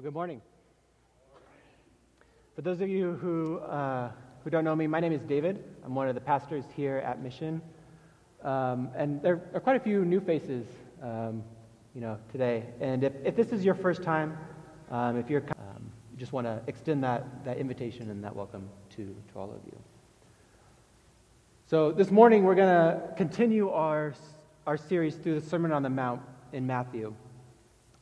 Well, good morning. For those of you who, uh, who don't know me, my name is David. I'm one of the pastors here at Mission. Um, and there are quite a few new faces, um, you know, today. And if, if this is your first time, um, if you're, um, you just want to extend that, that invitation and that welcome to, to all of you. So this morning we're going to continue our, our series through the Sermon on the Mount in Matthew.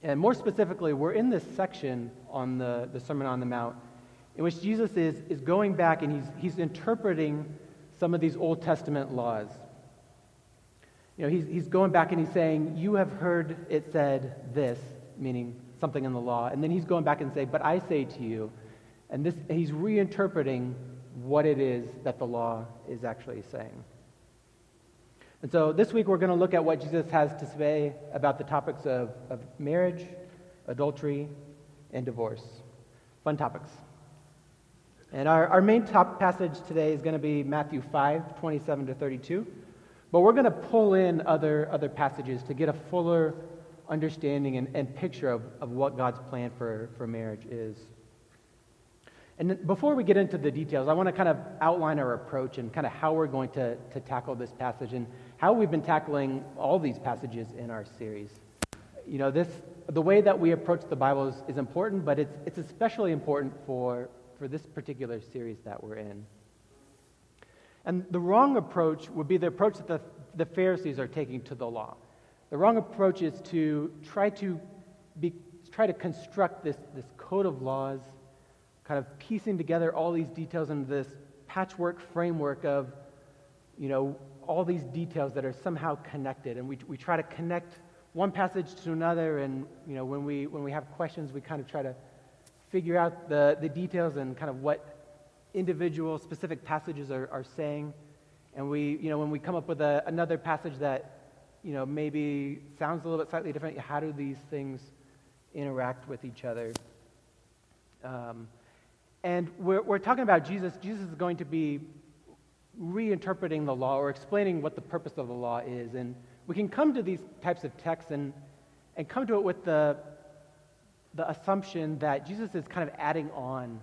And more specifically, we're in this section on the, the Sermon on the Mount in which Jesus is, is going back and he's, he's interpreting some of these Old Testament laws. You know, he's, he's going back and he's saying, You have heard it said this, meaning something in the law. And then he's going back and saying, But I say to you. And this, he's reinterpreting what it is that the law is actually saying. And so this week we're going to look at what Jesus has to say about the topics of, of marriage, adultery, and divorce. Fun topics. And our, our main top passage today is going to be Matthew 5, 27 to 32. But we're going to pull in other, other passages to get a fuller understanding and, and picture of, of what God's plan for, for marriage is. And before we get into the details, I want to kind of outline our approach and kind of how we're going to, to tackle this passage and how we've been tackling all these passages in our series. You know, this, the way that we approach the Bible is, is important, but it's, it's especially important for, for this particular series that we're in. And the wrong approach would be the approach that the, the Pharisees are taking to the law. The wrong approach is to try to, be, try to construct this, this code of laws kind of piecing together all these details into this patchwork framework of, you know, all these details that are somehow connected. And we, we try to connect one passage to another. And, you know, when we, when we have questions, we kind of try to figure out the, the details and kind of what individual specific passages are, are saying. And we, you know, when we come up with a, another passage that, you know, maybe sounds a little bit slightly different, how do these things interact with each other? Um, and we're, we're talking about Jesus. Jesus is going to be reinterpreting the law or explaining what the purpose of the law is. And we can come to these types of texts and, and come to it with the, the assumption that Jesus is kind of adding on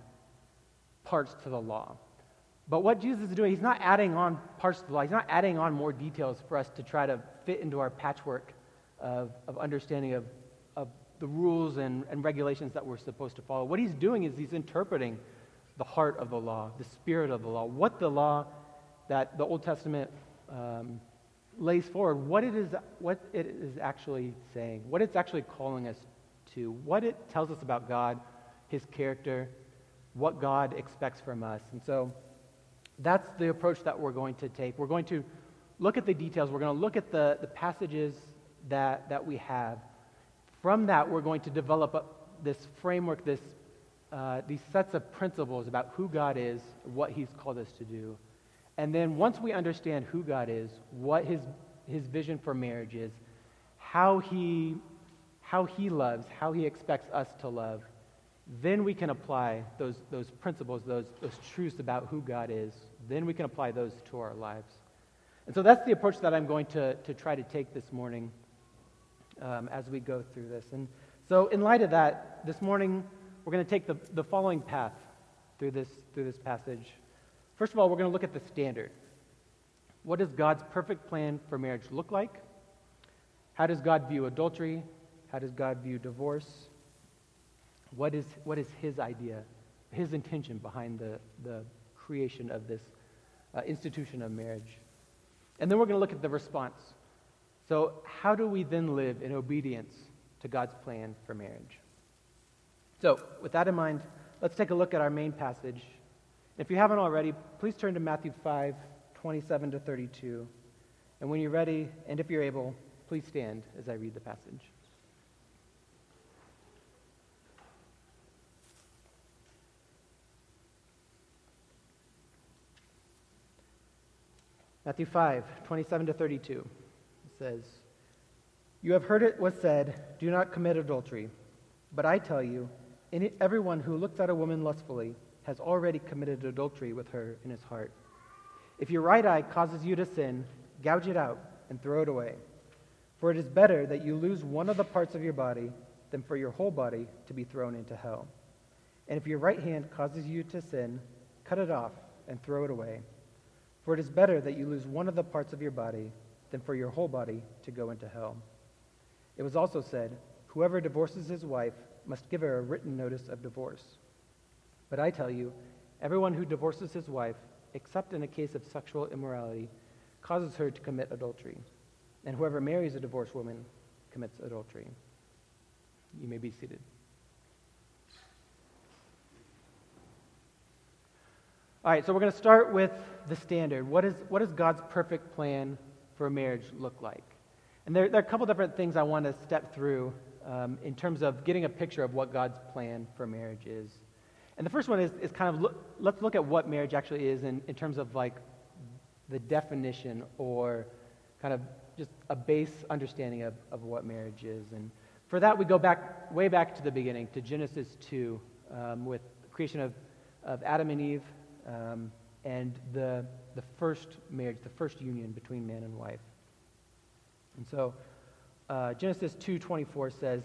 parts to the law. But what Jesus is doing, he's not adding on parts to the law. He's not adding on more details for us to try to fit into our patchwork of, of understanding of, of the rules and, and regulations that we're supposed to follow. What he's doing is he's interpreting the heart of the law, the spirit of the law, what the law that the Old Testament um, lays forward, what it, is, what it is actually saying, what it's actually calling us to, what it tells us about God, his character, what God expects from us. And so that's the approach that we're going to take. We're going to look at the details, we're going to look at the, the passages that, that we have from that, we're going to develop a, this framework, this, uh, these sets of principles about who God is, what He's called us to do. And then once we understand who God is, what His, his vision for marriage is, how he, how he loves, how He expects us to love, then we can apply those, those principles, those, those truths about who God is. Then we can apply those to our lives. And so that's the approach that I'm going to, to try to take this morning um, as we go through this. And so, in light of that, this morning we're going to take the, the following path through this, through this passage. First of all, we're going to look at the standard. What does God's perfect plan for marriage look like? How does God view adultery? How does God view divorce? What is, what is his idea, his intention behind the, the creation of this uh, institution of marriage? And then we're going to look at the response. So, how do we then live in obedience to God's plan for marriage? So, with that in mind, let's take a look at our main passage. If you haven't already, please turn to Matthew 5 27 to 32. And when you're ready, and if you're able, please stand as I read the passage. Matthew 5 27 to 32 says, You have heard it was said, Do not commit adultery. But I tell you, everyone who looks at a woman lustfully has already committed adultery with her in his heart. If your right eye causes you to sin, gouge it out and throw it away. For it is better that you lose one of the parts of your body than for your whole body to be thrown into hell. And if your right hand causes you to sin, cut it off and throw it away. For it is better that you lose one of the parts of your body than for your whole body to go into hell. It was also said, Whoever divorces his wife must give her a written notice of divorce. But I tell you, everyone who divorces his wife, except in a case of sexual immorality, causes her to commit adultery. And whoever marries a divorced woman commits adultery. You may be seated. All right, so we're going to start with the standard. What, is, what does God's perfect plan for a marriage look like? And there, there are a couple different things I want to step through um, in terms of getting a picture of what God's plan for marriage is. And the first one is, is kind of look, let's look at what marriage actually is in, in terms of like the definition or kind of just a base understanding of, of what marriage is. And for that, we go back way back to the beginning, to Genesis 2, um, with creation of, of Adam and Eve um, and the, the first marriage, the first union between man and wife. And so uh, Genesis 2.24 says,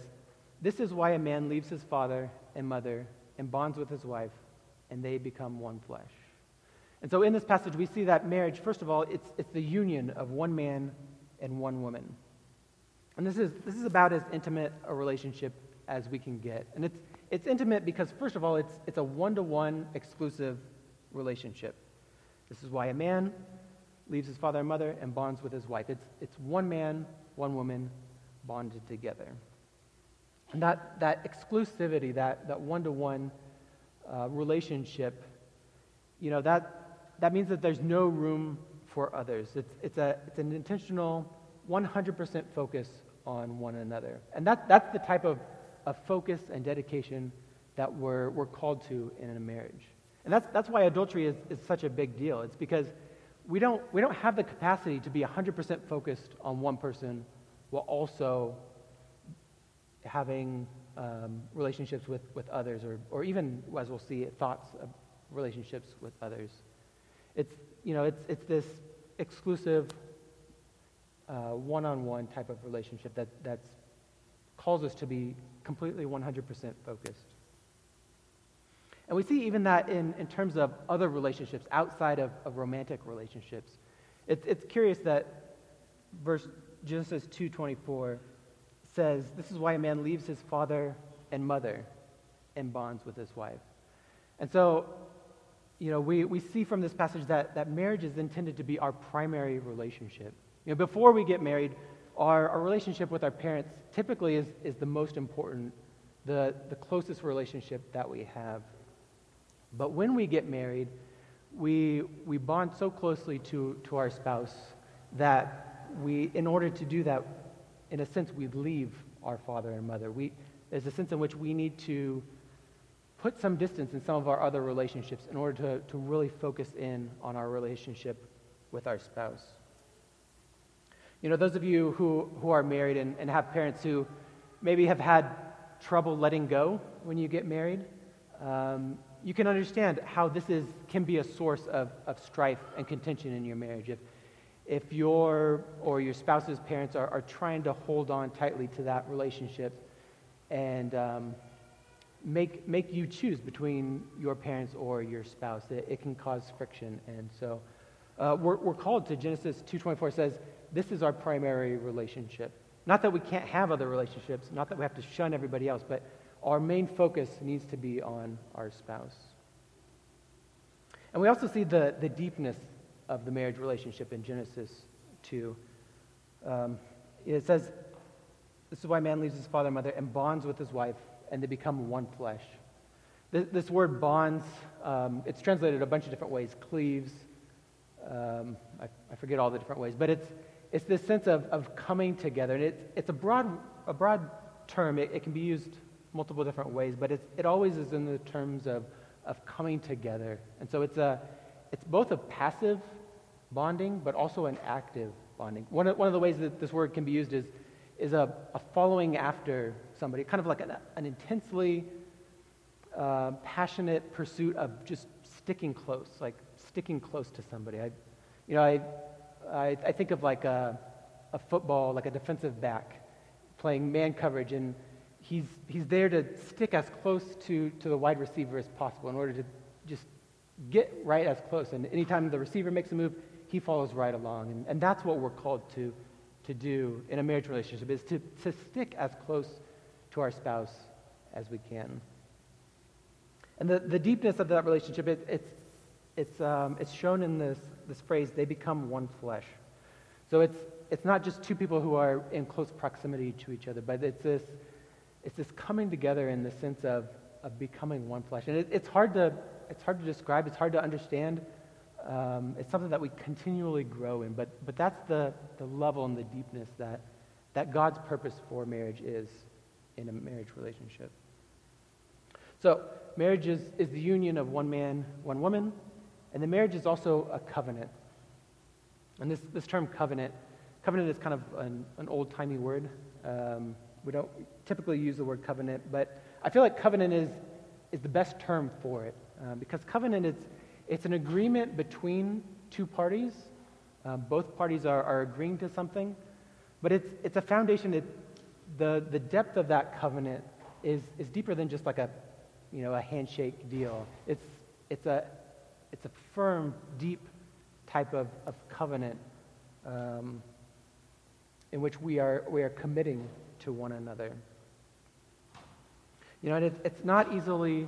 This is why a man leaves his father and mother and bonds with his wife, and they become one flesh. And so in this passage, we see that marriage, first of all, it's, it's the union of one man and one woman. And this is, this is about as intimate a relationship as we can get. And it's, it's intimate because, first of all, it's, it's a one to one exclusive relationship. This is why a man leaves his father and mother and bonds with his wife. It's, it's one man, one woman bonded together. And that, that exclusivity, that, that one-to-one uh, relationship, you know, that, that means that there's no room for others. It's, it's, a, it's an intentional 100% focus on one another. And that, that's the type of, of focus and dedication that we're, we're called to in a marriage. And that's, that's why adultery is, is such a big deal. It's because we don't, we don't have the capacity to be 100% focused on one person while also having um, relationships with, with others, or, or even, as we'll see, thoughts of relationships with others. It's, you know, it's, it's this exclusive uh, one-on-one type of relationship that that's, calls us to be completely 100% focused. And we see even that in, in terms of other relationships outside of, of romantic relationships. It's, it's curious that verse Genesis 2.24 says, This is why a man leaves his father and mother and bonds with his wife. And so, you know, we, we see from this passage that, that marriage is intended to be our primary relationship. You know, before we get married, our, our relationship with our parents typically is, is the most important, the, the closest relationship that we have. But when we get married, we, we bond so closely to, to our spouse that we, in order to do that, in a sense, we leave our father and mother. We, there's a sense in which we need to put some distance in some of our other relationships in order to, to really focus in on our relationship with our spouse. You know, those of you who, who are married and, and have parents who maybe have had trouble letting go when you get married, um, you can understand how this is, can be a source of, of strife and contention in your marriage. If, if your or your spouse's parents are, are trying to hold on tightly to that relationship and um, make, make you choose between your parents or your spouse, it, it can cause friction. And so uh, we're, we're called to Genesis 2.24 says, this is our primary relationship. Not that we can't have other relationships, not that we have to shun everybody else, but our main focus needs to be on our spouse. And we also see the, the deepness of the marriage relationship in Genesis 2. Um, it says, This is why man leaves his father and mother and bonds with his wife, and they become one flesh. This, this word bonds, um, it's translated a bunch of different ways cleaves, um, I, I, forget all the different ways, but it's, it's this sense of, of coming together. And it's, it's a, broad, a broad term, it, it can be used multiple different ways, but it always is in the terms of, of coming together. And so it's, a, it's both a passive bonding, but also an active bonding. One of, one of the ways that this word can be used is, is a, a following after somebody, kind of like an, an intensely uh, passionate pursuit of just sticking close, like sticking close to somebody. I, you know, I, I, I think of like a, a football, like a defensive back playing man coverage, and he's, he's there to stick as close to, to the wide receiver as possible in order to just get right as close. And anytime the receiver makes a move, he follows right along. And, and that's what we're called to, to do in a marriage relationship, is to, to stick as close to our spouse as we can. And the, the deepness of that relationship, it, it's, it's, um, it's shown in this, this phrase, they become one flesh. So it's, it's not just two people who are in close proximity to each other, but it's this, it's this coming together in the sense of, of becoming one flesh. And it, it's, hard to, it's hard to describe, it's hard to understand. Um, it's something that we continually grow in, but, but that's the, the level and the deepness that, that God's purpose for marriage is in a marriage relationship. So, marriage is, is the union of one man, one woman, and the marriage is also a covenant. And this, this term covenant, covenant is kind of an, an old timey word. Um, we don't typically use the word covenant, but I feel like covenant is, is the best term for it uh, because covenant is it's an agreement between two parties. Uh, both parties are, are agreeing to something, but it's, it's a foundation. That the, the depth of that covenant is, is deeper than just like a, you know, a handshake deal. It's, it's, a, it's a firm, deep type of, of covenant um, in which we are, we are committing to one another. You know, it's, it's not easily,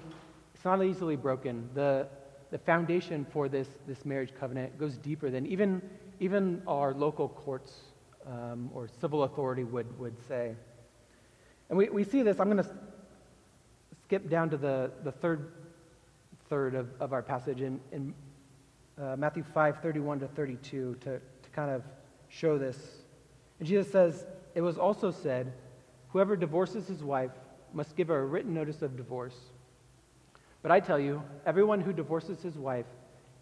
it's not easily broken. The, the foundation for this, this marriage covenant goes deeper than even, even our local courts um, or civil authority would, would say. And we, we see this, I'm going to skip down to the, the third third of, of our passage in, in uh, Matthew 5, 31 to 32 to, to kind of show this. And Jesus says, It was also said, Whoever divorces his wife must give her a written notice of divorce. But I tell you, everyone who divorces his wife,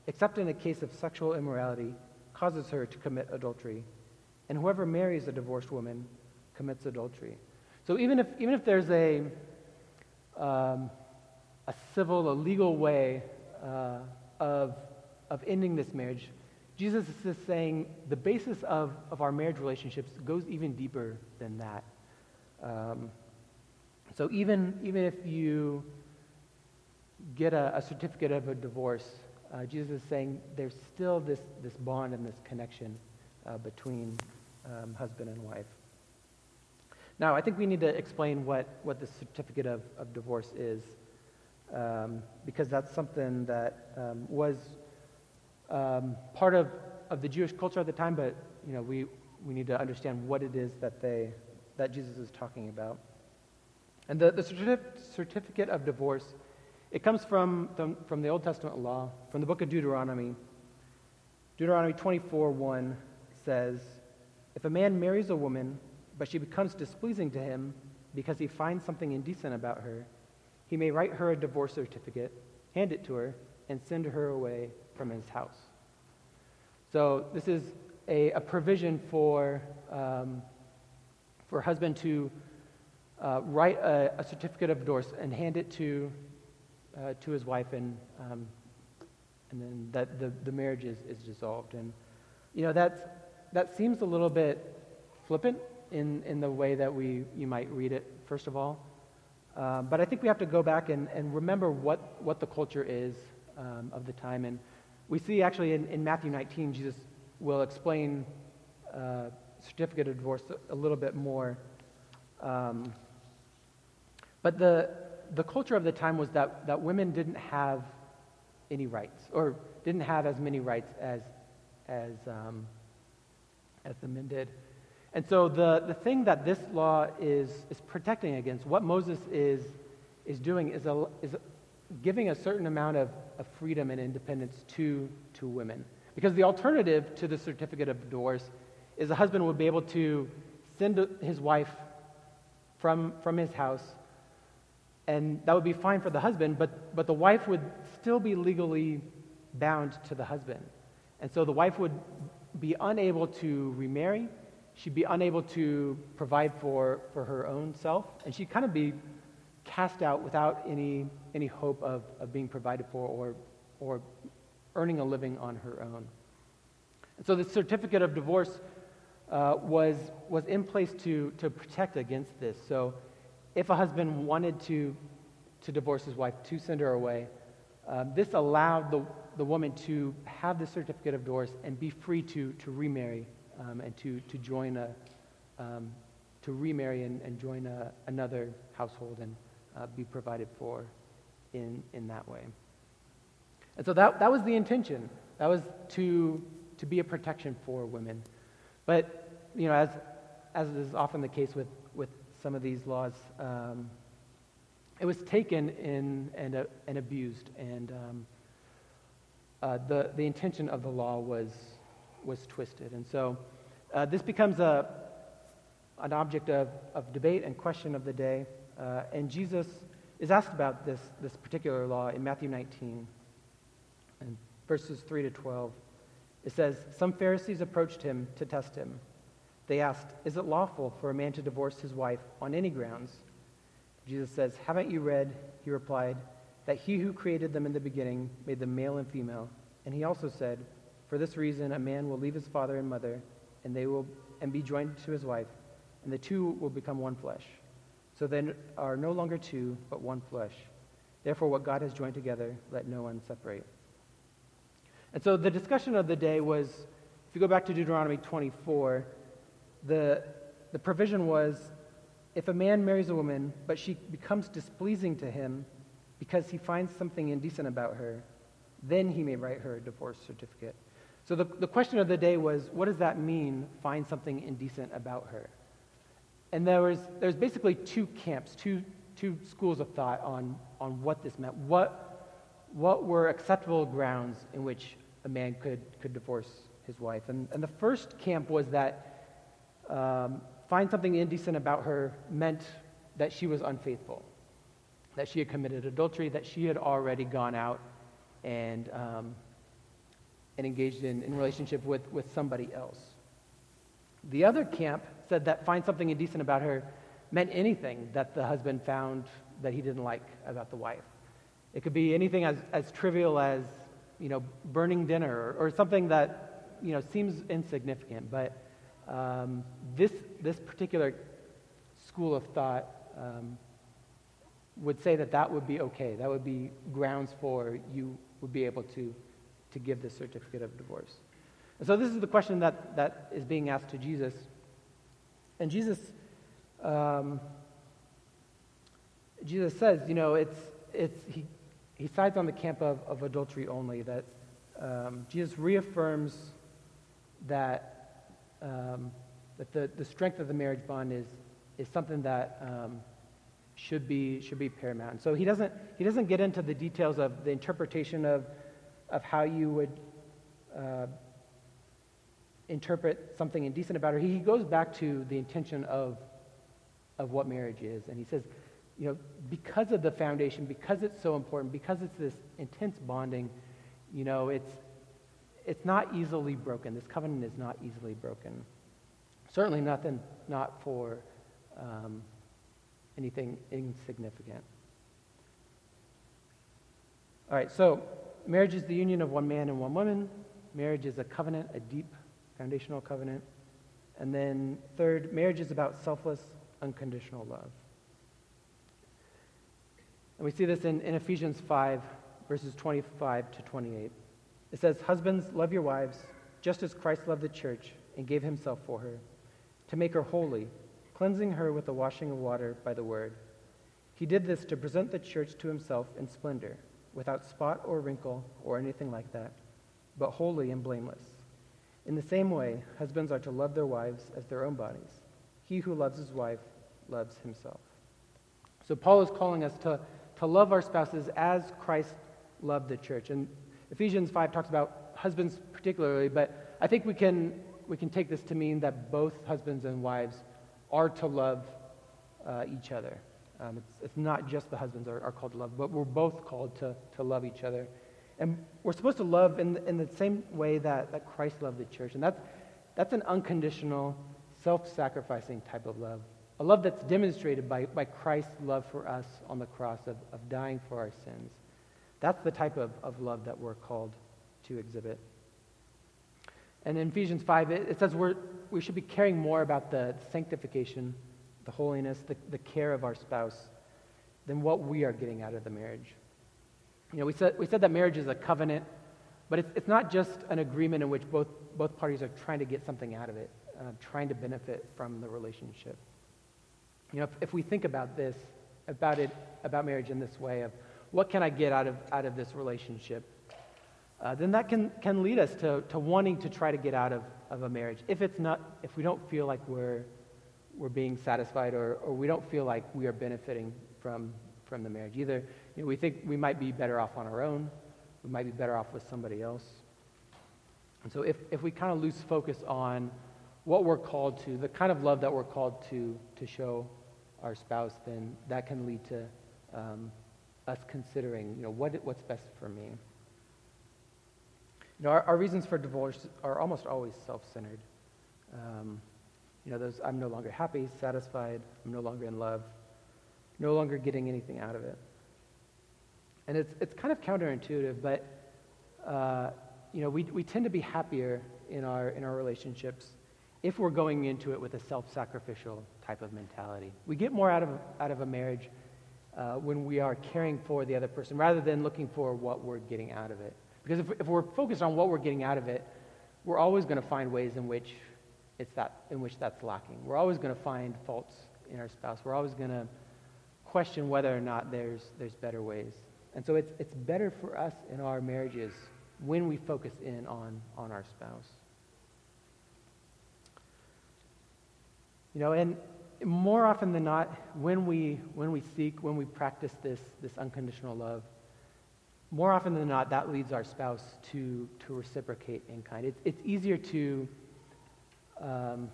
except in a case of sexual immorality, causes her to commit adultery. And whoever marries a divorced woman commits adultery. So even if, even if there's a, um, a civil, a legal way uh, of, of ending this marriage, Jesus is just saying the basis of, of our marriage relationships goes even deeper than that. Um, so even, even if you get a, a certificate of a divorce, uh, Jesus is saying there's still this, this bond and this connection uh, between um, husband and wife. Now, I think we need to explain what, what the certificate of, of divorce is, um, because that's something that um, was um, part of, of the Jewish culture at the time, but you know, we, we need to understand what it is that they, that Jesus is talking about. And the, the certificate of divorce, it comes from, the, from the Old Testament law, from the book of Deuteronomy. Deuteronomy 24 1 says, If a man marries a woman, but she becomes displeasing to him because he finds something indecent about her, he may write her a divorce certificate, hand it to her, and send her away from his house. So, this is a, a provision for um, for a husband to uh, write a, a, certificate of divorce and hand it to, uh, to his wife, and, um, and then that the, the marriage is, is dissolved. And, you know, that's, that seems a little bit flippant in, in the way that we, you might read it, first of all. Um, but I think we have to go back and, and remember what, what the culture is um, of the time. And we see actually in, in Matthew 19, Jesus will explain uh, certificate of divorce a little bit more. Um, but the, the culture of the time was that, that women didn't have any rights, or didn't have as many rights as, as, um, as the men did. And so the, the thing that this law is, is protecting against, what Moses is, is doing is, a, is giving a certain amount of, of freedom and independence to, to women. Because the alternative to the certificate of divorce is a husband would be able to send his wife from, from his house, and that would be fine for the husband, but, but the wife would still be legally bound to the husband. And so the wife would be unable to remarry, she'd be unable to provide for, for her own self, and she'd kind of be cast out without any, any hope of, of being provided for or, or earning a living on her own. And so the certificate of divorce uh, was, was in place to, to protect against this. So if a husband wanted to, to divorce his wife, to send her away, um, this allowed the, the woman to have the certificate of divorce and be free to, to remarry um, and to, to join a, um, to remarry and, and join a, another household and uh, be provided for in, in that way. And so that, that was the intention. That was to, to be a protection for women. But, you know, as, as is often the case with, with some of these laws, um, it was taken in, and, uh, and abused. And um, uh, the, the intention of the law was, was twisted. And so uh, this becomes a, an object of, of debate and question of the day. Uh, and Jesus is asked about this, this particular law in Matthew 19, and verses 3 to 12. It says, Some Pharisees approached him to test him. They asked, Is it lawful for a man to divorce his wife on any grounds? Jesus says, Haven't you read, he replied, that he who created them in the beginning made them male and female? And he also said, For this reason, a man will leave his father and mother, and they will and be joined to his wife, and the two will become one flesh. So they are no longer two, but one flesh. Therefore, what God has joined together, let no one separate. And so the discussion of the day was if you go back to Deuteronomy 24, the, the provision was if a man marries a woman, but she becomes displeasing to him because he finds something indecent about her, then he may write her a divorce certificate. So the, the question of the day was what does that mean, find something indecent about her? And there was, there was basically two camps, two, two schools of thought on, on what this meant. What, what were acceptable grounds in which a man could, could divorce his wife? And, and the first camp was that um, find something indecent about her meant that she was unfaithful, that she had committed adultery, that she had already gone out and, um, and engaged in, in relationship with, with somebody else. The other camp said that find something indecent about her meant anything that the husband found that he didn't like about the wife. It could be anything as, as trivial as, you know, burning dinner or, or something that, you know, seems insignificant. But um, this, this particular school of thought um, would say that that would be okay. That would be grounds for you would be able to, to give this certificate of divorce. And so this is the question that, that is being asked to Jesus. And Jesus, um, Jesus says, you know, it's, it's, he, he sides on the camp of, of adultery only, that um, Jesus reaffirms that, um, that the, the strength of the marriage bond is, is something that um, should, be, should be paramount. And so he doesn't, he doesn't get into the details of the interpretation of, of how you would uh, interpret something indecent about her. He goes back to the intention of, of what marriage is. And he says, you know, because of the foundation, because it's so important, because it's this intense bonding, you know, it's, it's not easily broken. This covenant is not easily broken. Certainly nothing, not for um, anything insignificant. All right, so marriage is the union of one man and one woman. Marriage is a covenant, a deep foundational covenant. And then, third, marriage is about selfless, unconditional love. And we see this in, in Ephesians 5, verses 25 to 28. It says, Husbands, love your wives, just as Christ loved the church and gave himself for her, to make her holy, cleansing her with the washing of water by the word. He did this to present the church to himself in splendor, without spot or wrinkle or anything like that, but holy and blameless. In the same way, husbands are to love their wives as their own bodies. He who loves his wife loves himself. So Paul is calling us to, to love our spouses as Christ loved the church. And Ephesians 5 talks about husbands particularly, but I think we can, we can take this to mean that both husbands and wives are to love uh, each other. Um, it's, it's not just the husbands are, are called to love, but we're both called to, to love each other. And we're supposed to love in the, in the same way that, that Christ loved the church. And that's, that's an unconditional, self sacrificing type of love. A love that's demonstrated by, by Christ's love for us on the cross, of, of dying for our sins. That's the type of, of love that we're called to exhibit. And in Ephesians 5, it, it says we're, we should be caring more about the sanctification the holiness, the, the care of our spouse than what we are getting out of the marriage. You know, we said, we said that marriage is a covenant, but it's, it's not just an agreement in which both, both parties are trying to get something out of it, uh, trying to benefit from the relationship. You know, if, if we think about this, about it, about marriage in this way of what can I get out of, out of this relationship, uh, then that can, can lead us to, to wanting to try to get out of, of a marriage. If it's not, if we don't feel like we're, we're being satisfied or, or we don't feel like we are benefiting from, from the marriage. Either you know, we think we might be better off on our own, we might be better off with somebody else. And so if, if we kind of lose focus on what we're called to, the kind of love that we're called to, to show our spouse, then that can lead to um, us considering, you know, what, what's best for me. You know, our, our reasons for divorce are almost always self-centered. Um, you know, those I'm no longer happy, satisfied, I'm no longer in love, no longer getting anything out of it. And it's, it's kind of counterintuitive, but uh, you know, we, we tend to be happier in our, in our relationships if we're going into it with a self-sacrificial type of mentality. We get more out of, out of a marriage uh, when we are caring for the other person rather than looking for what we're getting out of it. Because if, if we're focused on what we're getting out of it, we're always going to find ways in which, it's that, in which that's lacking. We're always going to find faults in our spouse. We're always going to question whether or not there's, there's better ways. And so it's, it's better for us in our marriages when we focus in on, on our spouse. You know, and more often than not, when we, when we seek, when we practice this, this unconditional love, more often than not, that leads our spouse to, to reciprocate in kind. It's, it's easier to, um,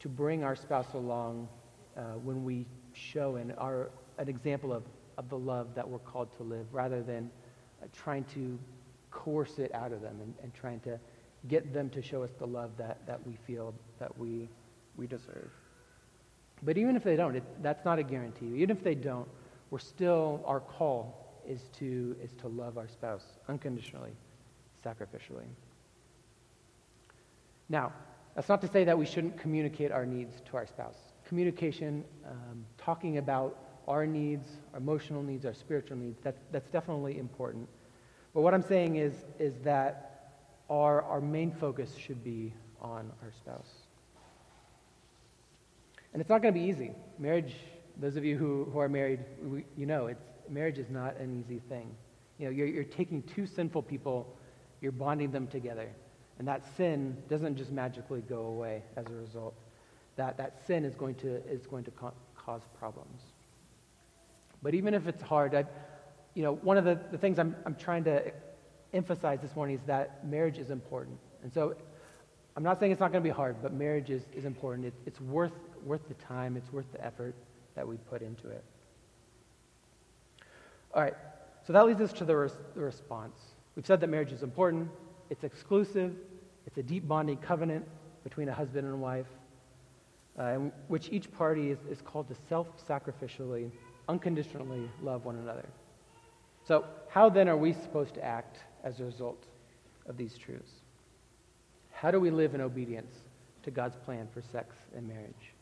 to bring our spouse along uh, when we show and are an example of, of the love that we're called to live rather than uh, trying to coerce it out of them and, and trying to get them to show us the love that, that we feel that we, we deserve. But even if they don't, it, that's not a guarantee. Even if they don't, we're still, our call is to, is to love our spouse unconditionally, sacrificially. Now, that's not to say that we shouldn't communicate our needs to our spouse. Communication, um, talking about our needs, our emotional needs, our spiritual needs, that, that's definitely important. But what I'm saying is, is that our, our main focus should be on our spouse. And it's not going to be easy. Marriage, those of you who, who are married, we, you know, it's, marriage is not an easy thing. You know, you're, you're taking two sinful people, you're bonding them together. And that sin doesn't just magically go away as a result. That, that sin is going to, is going to co- cause problems. But even if it's hard, I, you know, one of the, the things I'm, I'm trying to emphasize this morning is that marriage is important. And so I'm not saying it's not going to be hard, but marriage is, is important. It, it's worth, worth the time, it's worth the effort that we put into it. All right, so that leads us to the, res- the response. We've said that marriage is important, it's exclusive, it's a deep bonding covenant between a husband and wife, uh, in which each party is, is called to self sacrificially, unconditionally love one another. So, how then are we supposed to act as a result of these truths? How do we live in obedience to God's plan for sex and marriage?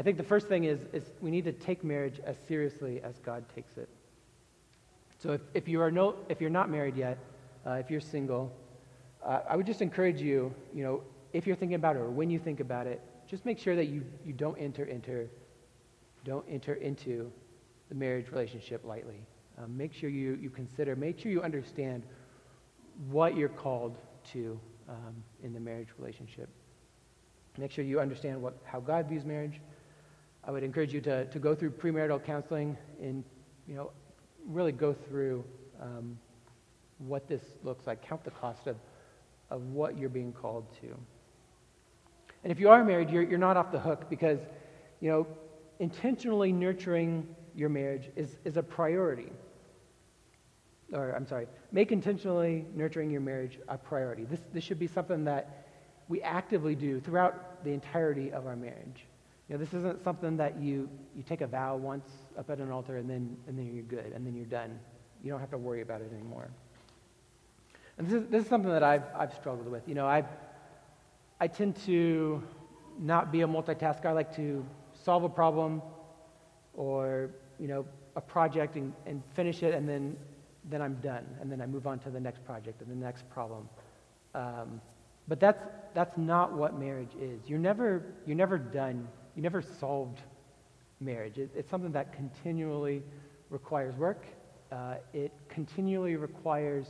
I think the first thing is, is we need to take marriage as seriously as God takes it. So if, if, you are no, if you're not married yet, uh, if you're single, uh, I would just encourage you, you know, if you're thinking about it or when you think about it, just make sure that you, you don't enter, enter, don't enter into the marriage relationship lightly. Um, make sure you, you consider, make sure you understand what you're called to um, in the marriage relationship. Make sure you understand what, how God views marriage. I would encourage you to, to go through premarital counseling and, you know, really go through um, what this looks like, count the cost of, of what you're being called to. And if you are married, you're, you're not off the hook because, you know, intentionally nurturing your marriage is, is a priority. Or, I'm sorry, make intentionally nurturing your marriage a priority. This, this should be something that we actively do throughout the entirety of our marriage. Know, this isn't something that you, you take a vow once up at an altar and then, and then you're good, and then you're done. You don't have to worry about it anymore. And this is, this is something that I've, I've struggled with. You know, i I tend to not be a multitasker. I like to solve a problem or, you know, a project and, and finish it and then, then I'm done. And then I move on to the next project and the next problem. Um, but that's, that's not what marriage is. You're never, you're never done. You never solved marriage. It, it's something that continually requires work. Uh, it continually requires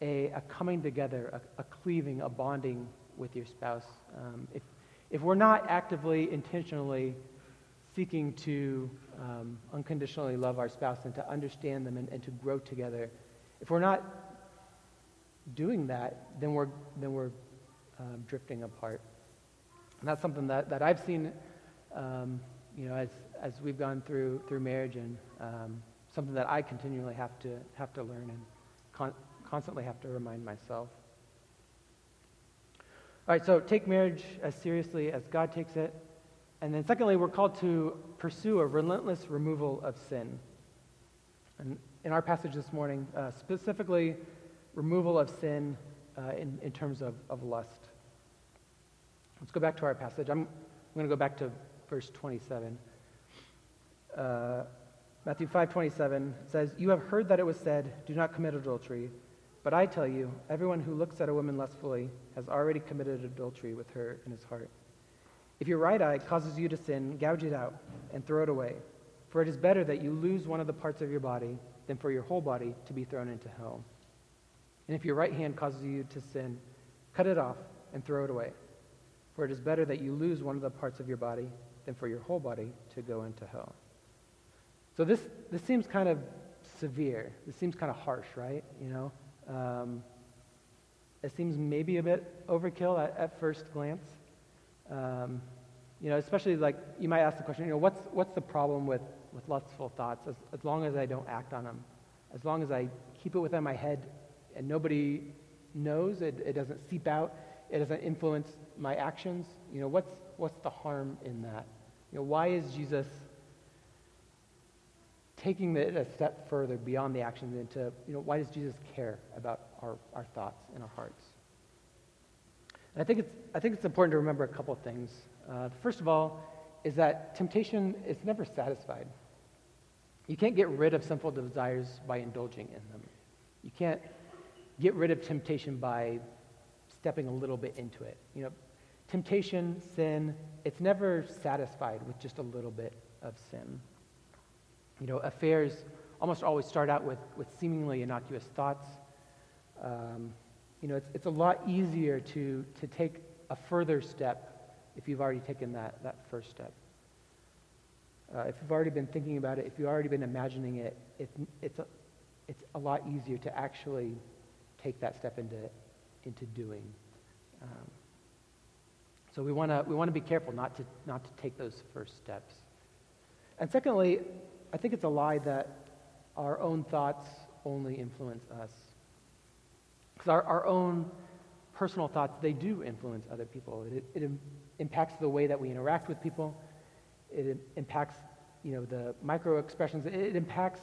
a, a coming together, a, a, cleaving, a bonding with your spouse. Um, if, if we're not actively, intentionally seeking to um, unconditionally love our spouse and to understand them and, and to grow together, if we're not doing that, then we're, then we're um, drifting apart. And that's something that, that I've seen, um, you know, as, as we've gone through, through marriage and um, something that I continually have to, have to learn and con- constantly have to remind myself. All right, so take marriage as seriously as God takes it. And then, secondly, we're called to pursue a relentless removal of sin. And in our passage this morning, uh, specifically, removal of sin uh, in, in terms of, of lust. Let's go back to our passage. I'm, I'm going to go back to verse 27. Uh, Matthew 5:27 says, "You have heard that it was said, do not commit adultery, but I tell you, everyone who looks at a woman lustfully has already committed adultery with her in his heart. If your right eye causes you to sin, gouge it out and throw it away, for it is better that you lose one of the parts of your body than for your whole body to be thrown into hell. And if your right hand causes you to sin, cut it off and throw it away, for it is better that you lose one of the parts of your body than for your whole body to go into hell." So this, this seems kind of severe. This seems kind of harsh, right? You know, um, it seems maybe a bit overkill at, at first glance. Um, you know, especially like you might ask the question, you know, what's, what's the problem with, with lustful thoughts as, as long as I don't act on them? As long as I keep it within my head and nobody knows, it, it doesn't seep out, it doesn't influence my actions, you know, what's, what's the harm in that? You know, why is Jesus taking it a step further beyond the actions into, you know, why does Jesus care about our, our thoughts and our hearts? And I think it's, I think it's important to remember a couple of things. Uh, first of all, is that temptation is never satisfied. You can't get rid of sinful desires by indulging in them. You can't get rid of temptation by stepping a little bit into it. You know, temptation, sin, it's never satisfied with just a little bit of sin. You know, affairs almost always start out with, with seemingly innocuous thoughts. Um, you know, it's, it's a lot easier to, to take a further step if you've already taken that, that first step. Uh, if you've already been thinking about it, if you've already been imagining it, it it's, a, it's a lot easier to actually take that step into, into doing. Um, so we want to we wanna be careful not to, not to take those first steps. And secondly, I think it's a lie that our own thoughts only influence us. Because our, our own personal thoughts, they do influence other people. It, it, impacts the way that we interact with people. It impacts, you know, the micro expressions. It, it impacts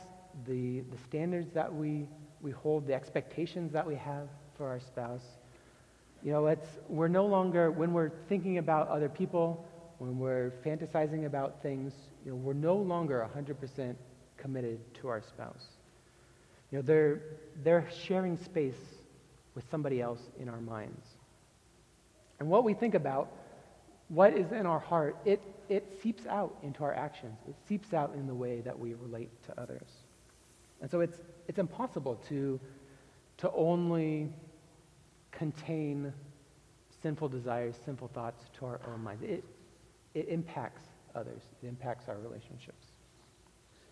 the, the standards that we, we hold, the expectations that we have for our spouse. You know, it's, we're no longer, when we're thinking about other people, when we're fantasizing about things, you know, we're no longer 100% committed to our spouse. You know, they're, they're sharing space with somebody else in our minds. And what we think about, what is in our heart, it, it seeps out into our actions. It seeps out in the way that we relate to others. And so it's, it's impossible to, to only contain sinful desires, sinful thoughts to our own minds. It, it impacts others, it impacts our relationships.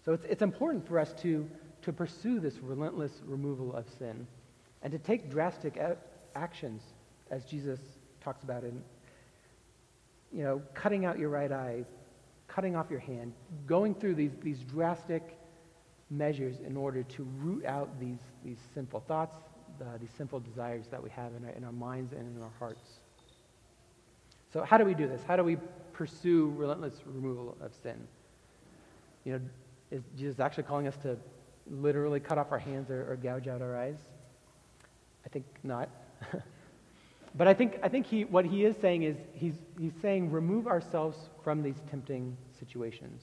So it's, it's important for us to, to pursue this relentless removal of sin and to take drastic a- actions, as Jesus talks about in, you know, cutting out your right eye, cutting off your hand, going through these, these drastic measures in order to root out these, these sinful thoughts, uh, these sinful desires that we have in our, in our minds and in our hearts. So, how do we do this? How do we pursue relentless removal of sin? You know, is Jesus actually calling us to literally cut off our hands or, or gouge out our eyes? I think not. But I think, I think he, what he is saying is he's, he's saying remove ourselves from these tempting situations.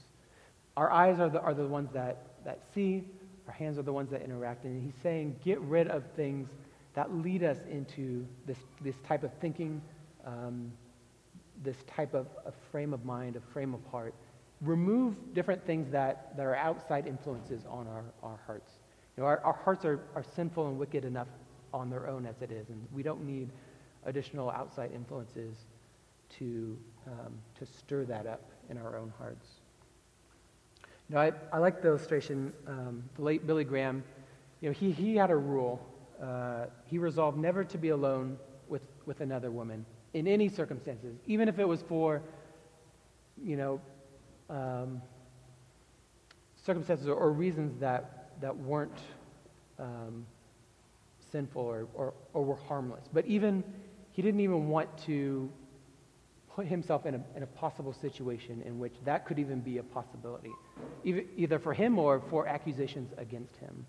Our eyes are the, are the ones that, that see, our hands are the ones that interact. And he's saying get rid of things that lead us into this, this type of thinking, um, this type of, of frame of mind, a frame of heart. Remove different things that, that are outside influences on our, our hearts. You know, our, our hearts are, are sinful and wicked enough on their own as it is, and we don't need additional outside influences to, um, to stir that up in our own hearts. You know, I, I like the illustration, um, the late Billy Graham, you know, he, he had a rule. Uh, he resolved never to be alone with, with another woman in any circumstances, even if it was for, you know, um, circumstances or, or, reasons that, that weren't um, sinful or, or, or were harmless. But even he didn't even want to put himself in a, in a possible situation in which that could even be a possibility, either, for him or for accusations against him.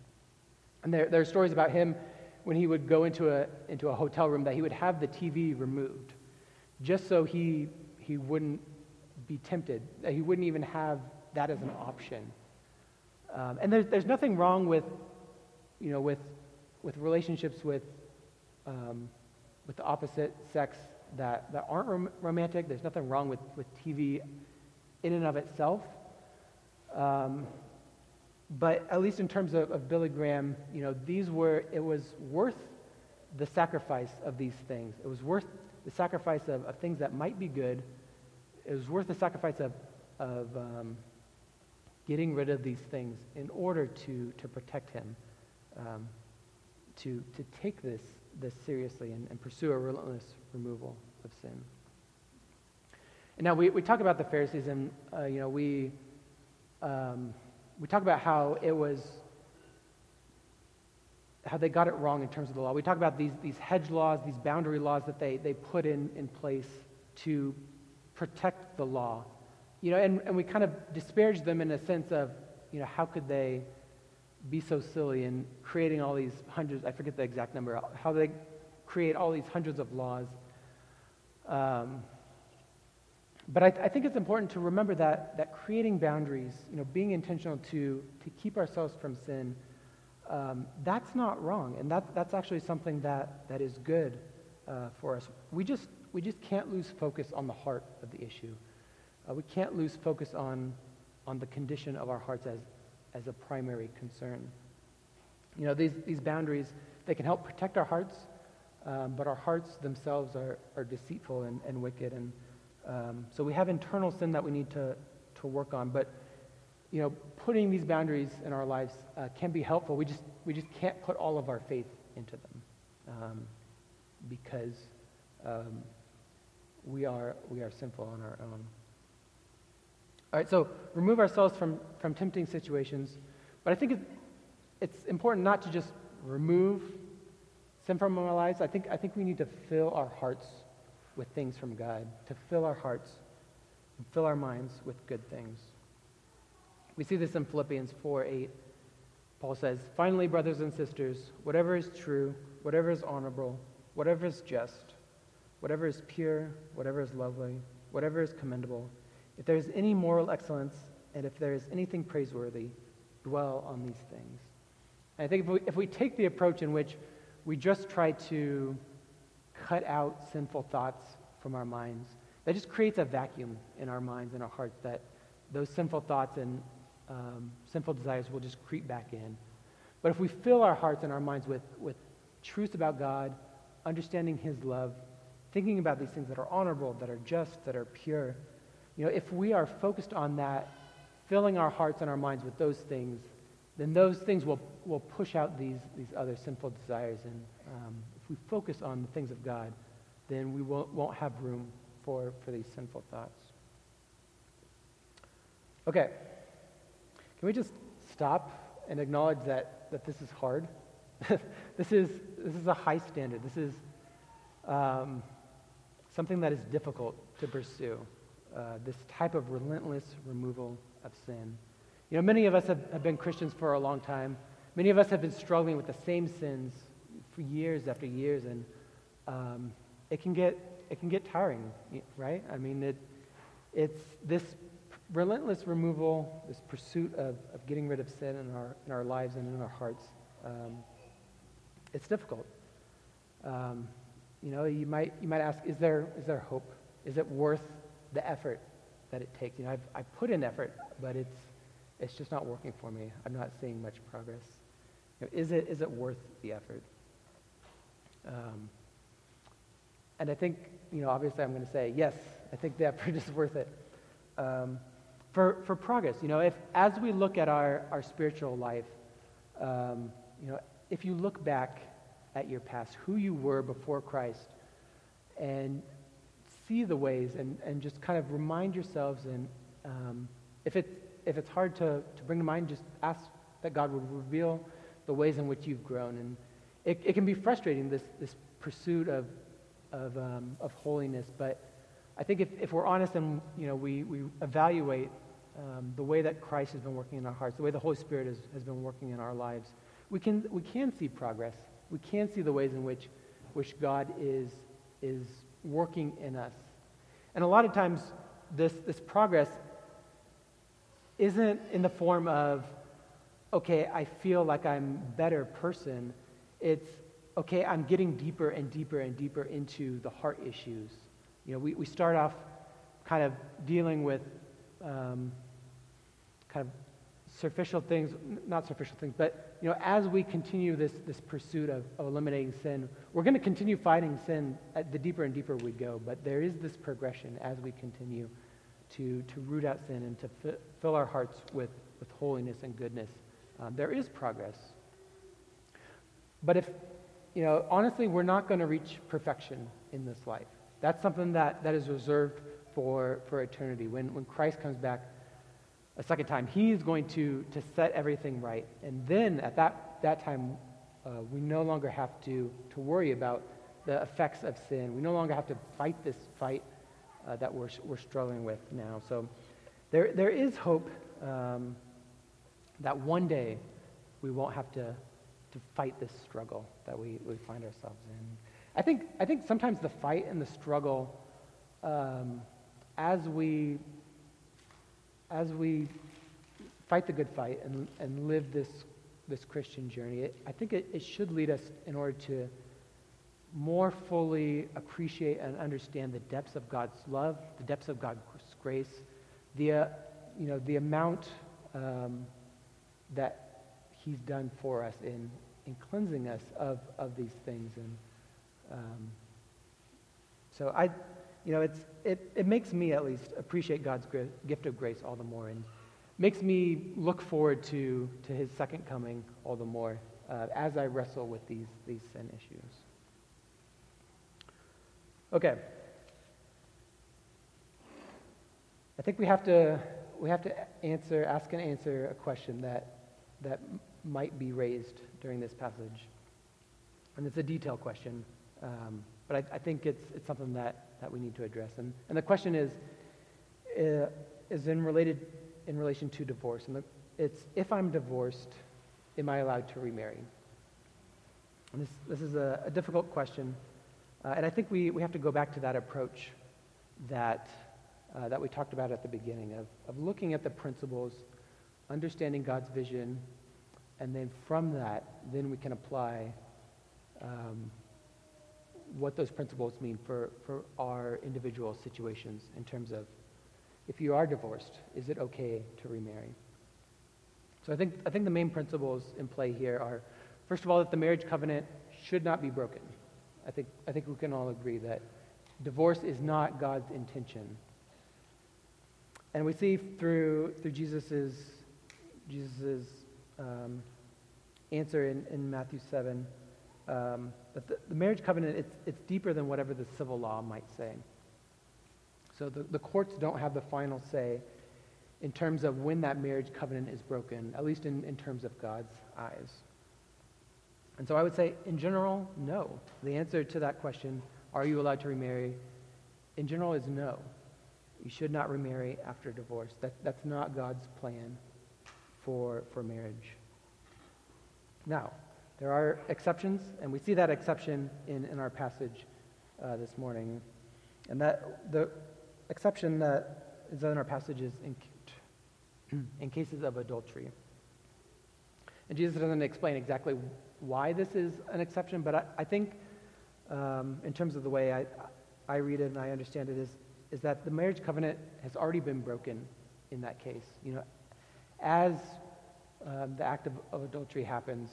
And there, there are stories about him when he would go into a, into a hotel room that he would have the TV removed just so he, he wouldn't be tempted, that he wouldn't even have that as an option. Um, and there's, there's nothing wrong with, you know, with, with relationships with um, with the opposite sex that, that aren't rom- romantic. There's nothing wrong with, with TV in and of itself. Um, but at least in terms of, of Billy Graham, you know, these were, it was worth the sacrifice of these things. It was worth the sacrifice of, of things that might be good. It was worth the sacrifice of, of um, getting rid of these things in order to, to protect him, um, to, to take this this seriously and, and pursue a relentless removal of sin. And now we, we talk about the Pharisees, and uh, you know we um, we talk about how it was how they got it wrong in terms of the law. We talk about these these hedge laws, these boundary laws that they they put in in place to protect the law. You know, and, and we kind of disparage them in a sense of, you know, how could they be so silly in creating all these hundreds, I forget the exact number, how they create all these hundreds of laws. Um, but I, I, think it's important to remember that, that creating boundaries, you know, being intentional to, to keep ourselves from sin, um, that's not wrong. And that, that's actually something that, that is good uh, for us. We just, we just can't lose focus on the heart of the issue. Uh, we can't lose focus on, on the condition of our hearts as, as a primary concern. You know, these, these boundaries, they can help protect our hearts, um, but our hearts themselves are, are deceitful and, and wicked. And um, so we have internal sin that we need to, to work on. But, you know, putting these boundaries in our lives uh, can be helpful. We just, we just can't put all of our faith into them um, because um, we, are, we are sinful on our own. All right, so remove ourselves from, from tempting situations. But I think it's, it's important not to just remove sin from our lives. I think, I think we need to fill our hearts with things from God, to fill our hearts and fill our minds with good things. We see this in Philippians 4 8. Paul says, Finally, brothers and sisters, whatever is true, whatever is honorable, whatever is just, whatever is pure, whatever is lovely, whatever is commendable, if there is any moral excellence and if there is anything praiseworthy, dwell on these things. And I think if we, if we take the approach in which we just try to cut out sinful thoughts from our minds, that just creates a vacuum in our minds and our hearts that those sinful thoughts and um, sinful desires will just creep back in. But if we fill our hearts and our minds with, with truth about God, understanding His love, thinking about these things that are honorable, that are just, that are pure, you know, if we are focused on that, filling our hearts and our minds with those things, then those things will, will push out these, these other sinful desires. And um, if we focus on the things of God, then we won't, won't have room for, for these sinful thoughts. Okay. Can we just stop and acknowledge that, that this is hard? this, is, this is a high standard. This is um, something that is difficult to pursue uh, this type of relentless removal of sin. You know, many of us have, have been Christians for a long time. Many of us have been struggling with the same sins for years after years, and um, it can get it can get tiring, right? I mean, it it's this relentless removal, this pursuit of, of getting rid of sin in our in our lives and in our hearts. Um, it's difficult. Um, you know, you might you might ask, is there is there hope? Is it worth the effort that it takes? You know, I've I put in effort, but it's it's just not working for me. I'm not seeing much progress. You know, is it is it worth the effort? Um, and I think, you know, obviously I'm going to say, yes, I think the effort is worth it. Um, for, for progress, you know, if as we look at our, our spiritual life, um, you know, if you look back at your past, who you were before Christ, and see the ways and, and just kind of remind yourselves and um, if, it, if it's hard to, to bring to mind, just ask that God would reveal the ways in which you've grown. And it, it can be frustrating, this, this pursuit of, of, um, of holiness, but I think if, if we're honest and you know, we, we evaluate um, the way that Christ has been working in our hearts, the way the Holy Spirit has, has been working in our lives, we can, we can see progress. We can see the ways in which, which God is, is working in us. And a lot of times, this, this progress isn't in the form of, okay, I feel like I'm a better person. It's, okay, I'm getting deeper and deeper and deeper into the heart issues. You know, we, we start off kind of dealing with um, kind of superficial things, not superficial things, but you know, as we continue this, this pursuit of, of eliminating sin, we're going to continue fighting sin at the deeper and deeper we go. But there is this progression as we continue to, to root out sin and to f- fill our hearts with, with holiness and goodness. Um, there is progress. But if, you know, honestly, we're not going to reach perfection in this life. That's something that, that is reserved for, for eternity. When, when Christ comes back, a second time, he's going to, to set everything right. And then at that, that time, uh, we no longer have to, to worry about the effects of sin. We no longer have to fight this fight uh, that we're, we're struggling with now. So there, there is hope um, that one day we won't have to, to fight this struggle that we, we find ourselves in. I think, I think sometimes the fight and the struggle, um, as we as we fight the good fight and, and live this, this Christian journey, it, I think it, it should lead us in order to more fully appreciate and understand the depths of God's love, the depths of God's grace, the, uh, you know, the amount um, that he's done for us in, in cleansing us of, of these things. And um, so I, you know, it's, it, it makes me at least appreciate God's gift of grace all the more and makes me look forward to, to his second coming all the more uh, as I wrestle with these, these sin issues. Okay. I think we have to, we have to answer, ask and answer a question that, that might be raised during this passage. And it's a detailed question, um, but I, I think it's, it's something that that we need to address. And, and the question is, uh, is in, related, in relation to divorce. And the, it's, if I'm divorced, am I allowed to remarry? And this, this is a, a difficult question. Uh, and I think we, we have to go back to that approach that, uh, that we talked about at the beginning of, of looking at the principles, understanding God's vision, and then from that, then we can apply um, what those principles mean for, for our individual situations in terms of if you are divorced, is it okay to remarry? So I think, I think the main principles in play here are, first of all, that the marriage covenant should not be broken. I think, I think we can all agree that divorce is not God's intention. And we see through, through Jesus' Jesus's um, answer in, in Matthew 7 um, but the, the, marriage covenant, it's, it's deeper than whatever the civil law might say. So the, the courts don't have the final say in terms of when that marriage covenant is broken, at least in, in terms of God's eyes. And so I would say, in general, no. The answer to that question, are you allowed to remarry, in general is no. You should not remarry after divorce. That, that's not God's plan for, for marriage. Now, there are exceptions, and we see that exception in, in our passage uh, this morning. And that the exception that is in our passage is in, in cases of adultery. And Jesus doesn't explain exactly why this is an exception, but I, I think, um, in terms of the way I, I read it and I understand it, is, is that the marriage covenant has already been broken in that case. You know, as um, the act of, of adultery happens,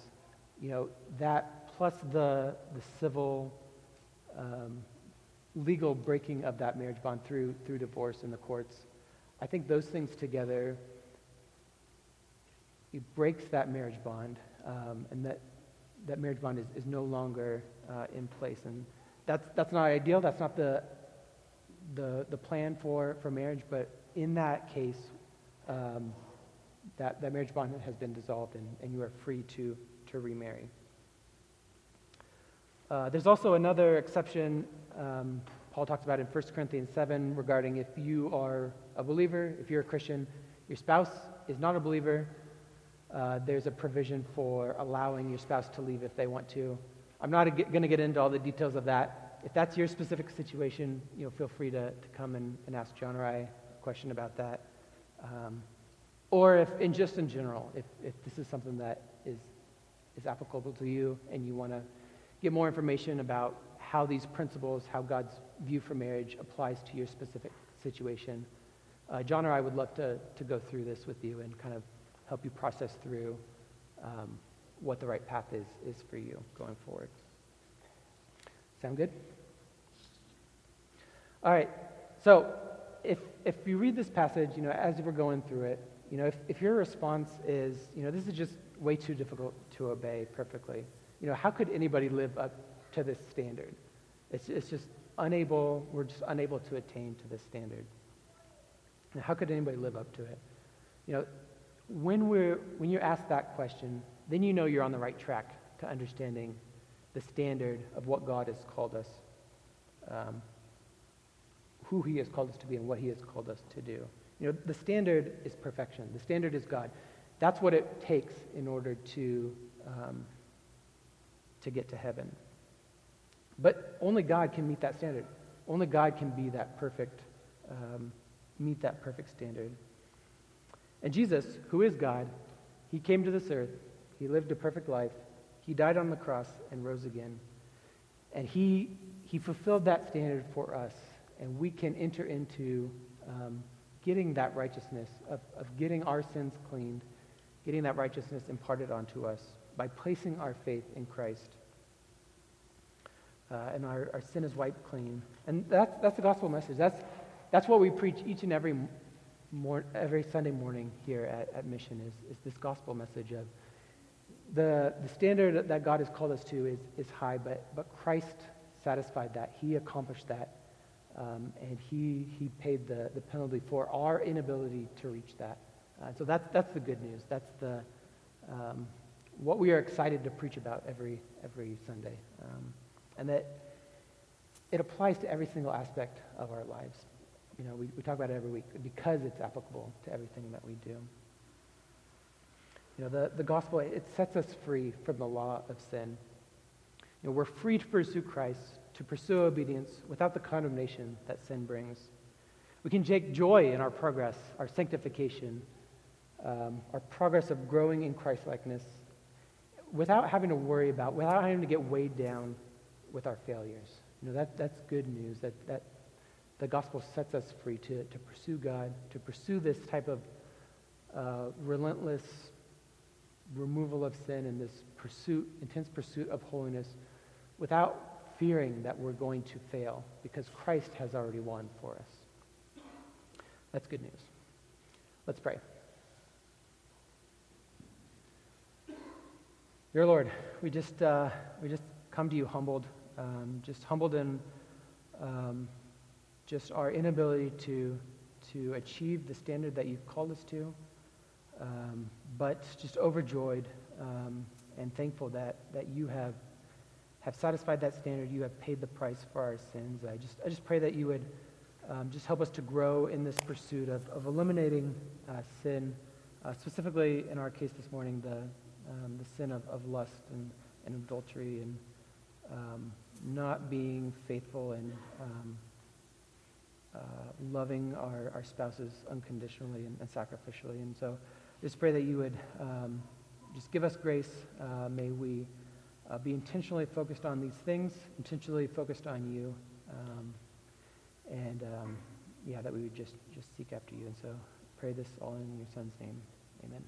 you know, that plus the, the civil um, legal breaking of that marriage bond through, through divorce in the courts, I think those things together, it breaks that marriage bond, um, and that, that marriage bond is, is no longer uh, in place. And that's, that's not ideal. That's not the, the, the plan for, for marriage, but in that case, um, that, that marriage bond has been dissolved and, and you are free to, to remarry. Uh, there's also another exception um, Paul talks about in 1 Corinthians 7 regarding if you are a believer, if you're a Christian, your spouse is not a believer, uh, there's a provision for allowing your spouse to leave if they want to. I'm not going to get into all the details of that. If that's your specific situation, you know, feel free to, to come and, and ask John or I a question about that. Um, or if, in just in general, if, if this is something that is, applicable to you and you want to get more information about how these principles, how God's view for marriage applies to your specific situation, uh, John or I would love to, to go through this with you and kind of help you process through um, what the right path is, is for you going forward. Sound good? All right. So if, if you read this passage, you know, as we're going through it, you know, if, if your response is, you know, this is just way too difficult to obey perfectly, you know, how could anybody live up to this standard? It's, it's just unable, we're just unable to attain to this standard. And how could anybody live up to it? You know, when, we're, when you're asked that question, then you know you're on the right track to understanding the standard of what God has called us, um, who He has called us to be, and what He has called us to do. You know, the standard is perfection. The standard is God. That's what it takes in order to, um, to get to heaven. But only God can meet that standard. Only God can be that perfect, um, meet that perfect standard. And Jesus, who is God, he came to this earth. He lived a perfect life. He died on the cross and rose again. And he, he fulfilled that standard for us. And we can enter into um, getting that righteousness, of, of getting our sins cleaned, getting that righteousness imparted onto us by placing our faith in Christ. Uh, and our, our sin is wiped clean. And that's, that's the gospel message. That's, that's what we preach each and every, mor- every Sunday morning here at, at Mission is, is this gospel message of the, the standard that God has called us to is, is high, but, but Christ satisfied that. He accomplished that um, and he, he paid the, the penalty for our inability to reach that. Uh, so that's, that's the good news. That's the, um, what we are excited to preach about every, every Sunday. Um, and that it applies to every single aspect of our lives. You know, we, we talk about it every week because it's applicable to everything that we do. You know, the, the gospel, it sets us free from the law of sin. You know, we're free to pursue Christ to pursue obedience without the condemnation that sin brings. We can take joy in our progress, our sanctification, um, our progress of growing in Christlikeness, without having to worry about, without having to get weighed down with our failures. You know, that, that's good news, that, that the gospel sets us free to, to pursue God, to pursue this type of uh, relentless removal of sin and this pursuit, intense pursuit of holiness without fearing that we're going to fail because Christ has already won for us. That's good news. Let's pray. Dear Lord, we just, uh, we just come to you humbled, um, just humbled in um, just our inability to, to achieve the standard that you've called us to, um, but just overjoyed um, and thankful that, that you have have satisfied that standard. You have paid the price for our sins. I just, I just pray that you would um, just help us to grow in this pursuit of, of eliminating uh, sin, uh, specifically in our case this morning, the, um, the sin of, of lust and, and adultery and um, not being faithful and um, uh, loving our, our spouses unconditionally and, and, sacrificially. And so just pray that you would um, just give us grace. Uh, may we uh, be intentionally focused on these things, intentionally focused on you. Um, and um, yeah, that we would just, just seek after you. And so pray this all in your son's name. Amen.